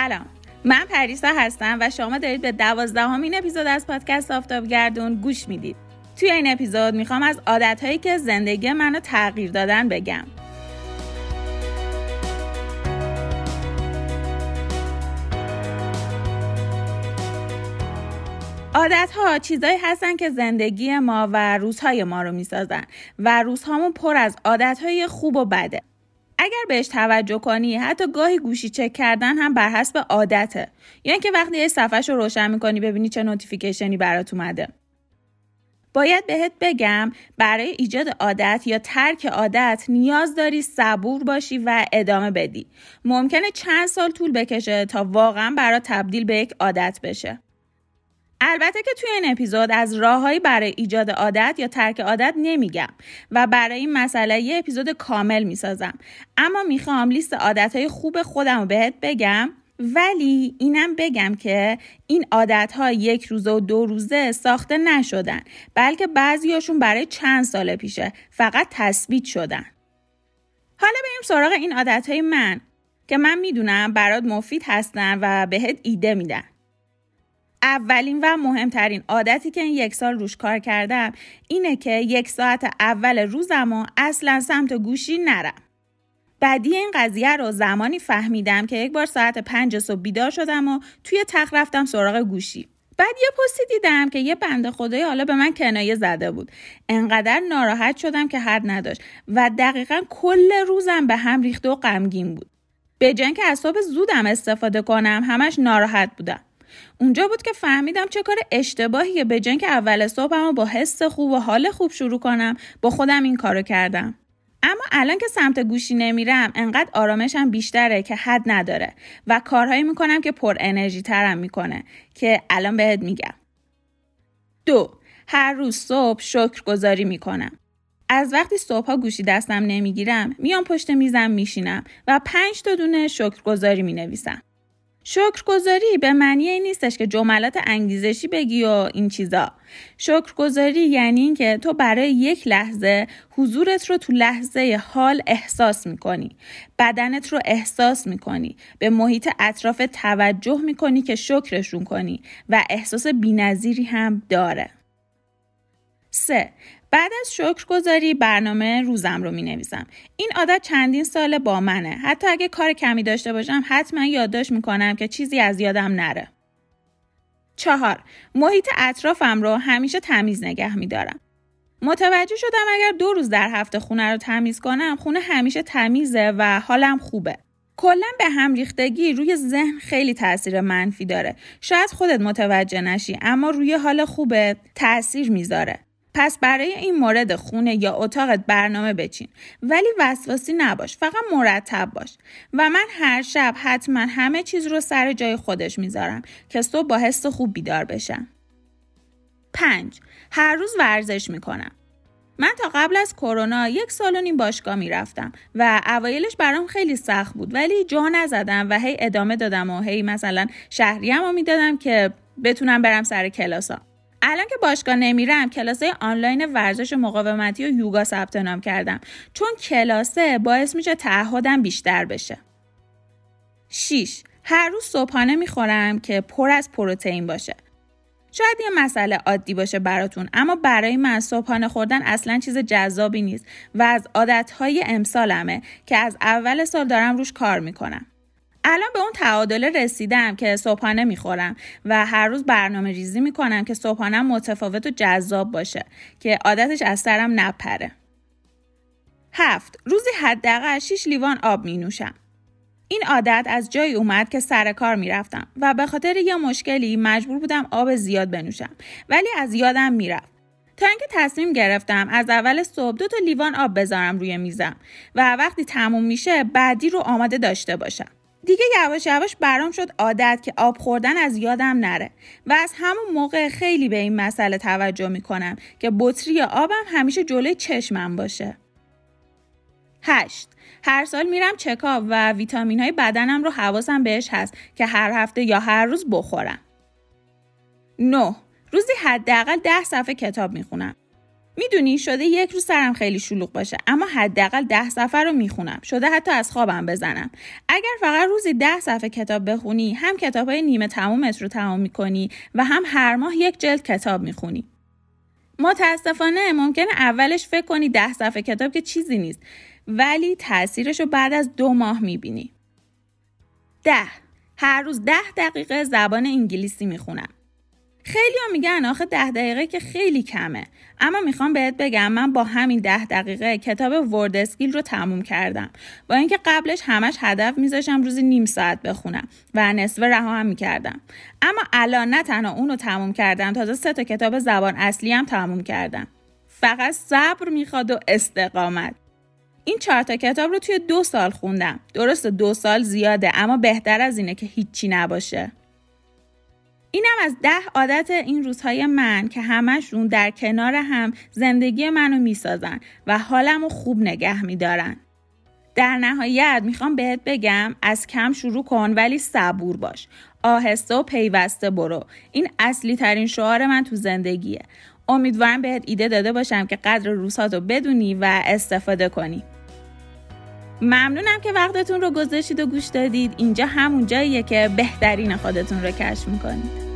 سلام. من پریسا هستم و شما دارید به دوازدهمین اپیزود از پادکست آفتاب گردون گوش می‌دید. توی این اپیزود می‌خوام از عادتهایی که زندگی منو تغییر دادن بگم. عادت ها چیزایی هستن که زندگی ما و روزهای ما رو می‌سازن و روزهامون پر از عادت های خوب و بده. اگر بهش توجه کنی حتی گاهی گوشی چک کردن هم بر حسب عادته. یعنی که وقتی یه صفحه رو روشن می‌کنی ببینی چه notification ی برات اومده. باید بهت بگم برای ایجاد عادت یا ترک عادت نیاز داری صبور باشی و ادامه بدی. ممکنه چند سال طول بکشه تا واقعا برات تبدیل به یک عادت بشه. البته که توی این اپیزود از راههایی برای ایجاد عادت یا ترک عادت نمیگم و برای این مسئله یه اپیزود کامل می‌سازم. اما می‌خوام لیست عادتهای خوب خودم رو بهت بگم ولی اینم بگم که این عادت ها یک روزه و دو روزه ساخته نشدن بلکه بعضیاشون برای چند سال پیشه فقط تثبیت شدن. حالا بریم سراغ این عادت های من که من می‌دونم برات مفید هستن و بهت ایده میدن. اولین و مهمترین عادتی که این یک سال روش کار کردم اینه که یک ساعت اول روزم و اصلا سمت گوشی نرم. بعدی این قضیه رو زمانی فهمیدم که یک بار ساعت پنج صبح بیدار شدم و توی تخت رفتم سراغ گوشی. بعد یه پستی دیدم که یه بنده خدای حالا به من کنایه زده بود. انقدر ناراحت شدم که حد نداشت و دقیقا کل روزم به هم ریخته و غمگین بود. به که از زودم استفاده کنم همش ناراحت بودم. اونجا بود که فهمیدم چه کار اشتباهیه. به جنگ اول صبحم با حس خوب و حال خوب شروع کنم با خودم این کارو کردم. اما الان که سمت گوشی نمیرم انقدر آرامشم بیشتره که حد نداره و کارهایی می‌کنم که پر انرژی ترم می‌کنه که الان بهت میگم. دو هر روز صبح شکر گذاری می‌کنم. از وقتی صبحها گوشی دستم نمی‌گیرم میام پشت میزم میشینم و پنج تا دونه شکر گذاری می‌نویسم. شکرگزاری به معنی این نیستش که جملات انگیزشی بگی و این چیزا. شکرگزاری یعنی اینکه تو برای یک لحظه حضورت رو تو لحظه حال احساس می‌کنی. بدنت رو احساس می‌کنی. به محیط اطراف توجه می‌کنی که شکرشون کنی و احساس بینظیری هم داره. سه بعد از شکرگزاری برنامه روزم رو می نویسم. این عادت چندین ساله با منه. حتی اگه کار کمی داشته باشم حتما یادداشت می کنم که چیزی از یادم نره. چهار محیط اطرافم رو همیشه تمیز نگه می دارم. متوجه شدم اگر دو روز در هفته خونه رو تمیز کنم خونه همیشه تمیزه و حالم خوبه. کلا به هم ریختگی روی ذهن خیلی تاثیر منفی داره. شاید خودت متوجه نشی اما روی حال خوبه تاثیر می‌ذاره. پس برای این مورد خونه یا اتاقت برنامه بچین. ولی وسواسی نباش فقط مرتب باش. و من هر شب حتما همه چیز رو سر جای خودش می‌ذارم که صبح با حس خوب بیدار بشم. 5. هر روز ورزش می‌کنم. من تا قبل از کرونا یک سال و نیم باشگاه می‌رفتم و اوایلش برام خیلی سخت بود. ولی جا نزدم و هی ادامه دادم و هی مثلا شهریم رو می‌دادم که بتونم برم سر کلاسا الان که باشگاه نمیرم کلاسه آنلاین ورزش مقاومتی و یوگا ثبت نام کردم. چون کلاسه باعث میشه تعهدم بیشتر بشه. 6 هر روز صبحانه می‌خورم که پر از پروتئین باشه. شاید یه مسئله عادی باشه براتون اما برای من صبحانه خوردن اصلا چیز جذابی نیست و از عادتهای امسالمه که از اول سال دارم روش کار می‌کنم. الان به اون تعادل رسیدم که صبحانه می‌خورم و هر روز برنامه ریزی می‌کنم که صبحانه متفاوت و جذاب باشه که عادتش از سرم نپره. هفت روزی حداقل 6 لیوان آب می نوشم. این عادت از جایی اومد که سر کار می‌رفتم و به خاطر یه مشکلی مجبور بودم آب زیاد بنوشم ولی از یادم می‌رفت. تا اینکه تصمیم گرفتم از اول صبح دو تا لیوان آب بذارم روی میزم و وقتی تموم میشه بعدی رو آماده داشته باشم. دیگه یواش یواش برام شد عادت که آب خوردن از یادم نره و از همون موقع خیلی به این مسئله توجه می‌کنم که بطری آبم همیشه جلوی چشمم باشه. 8. هر سال میرم چکاپ و ویتامین های بدنم رو حواسم بهش هست که هر هفته یا هر روز بخورم. 9. روزی حداقل 10 صفحه کتاب می‌خونم. می‌دونی شده یک روز سرم خیلی شلوغ باشه اما حداقل ده صفحه رو می‌خونم. شده حتی از خوابم بزنم. اگر فقط روزی ده صفحه کتاب بخونی هم کتاب های نیمه تمومت رو تمام می‌کنی و هم هر ماه یک جلد کتاب می‌خونی. متاسفانه ممکنه اولش فکر کنی ده صفحه کتاب که چیزی نیست ولی تاثیرش رو بعد از دو ماه می‌بینی. ده. هر روز ده دقیقه زبان انگلیسی می‌خونم. خیلی ها میگن آخه ده دقیقه که خیلی کمه. اما می‌خوام بهت بگم من با همین ده دقیقه کتاب ورد اسکیل رو تموم کردم. با اینکه قبلش همش هدف میذاشم روزی نیم ساعت بخونم و نصف رها هم می‌کردم. اما الان نه تنها اونو تموم کردم تازه سه تا کتاب زبان اصلی هم تموم کردم. فقط صبر می‌خواد و استقامت. این چهار تا کتاب رو توی دو سال خوندم. درست دو سال زیاده اما بهتر از اینه که هیچی نباشه. اینم از ده عادت این روزهای من که همشون در کنار هم زندگی منو می‌سازن و حالمو خوب نگه میدارن. در نهایت می‌خوام بهت بگم از کم شروع کن ولی صبور باش. آهسته و پیوسته برو. این اصلی ترین شعار من تو زندگیه. امیدوارم بهت ایده داده باشم که قدر روزهاتو بدونی و استفاده کنی. ممنونم که وقتتون رو گذاشتید و گوش دادید. اینجا همون جاییه که بهترین خودتون رو کشف می‌کنید.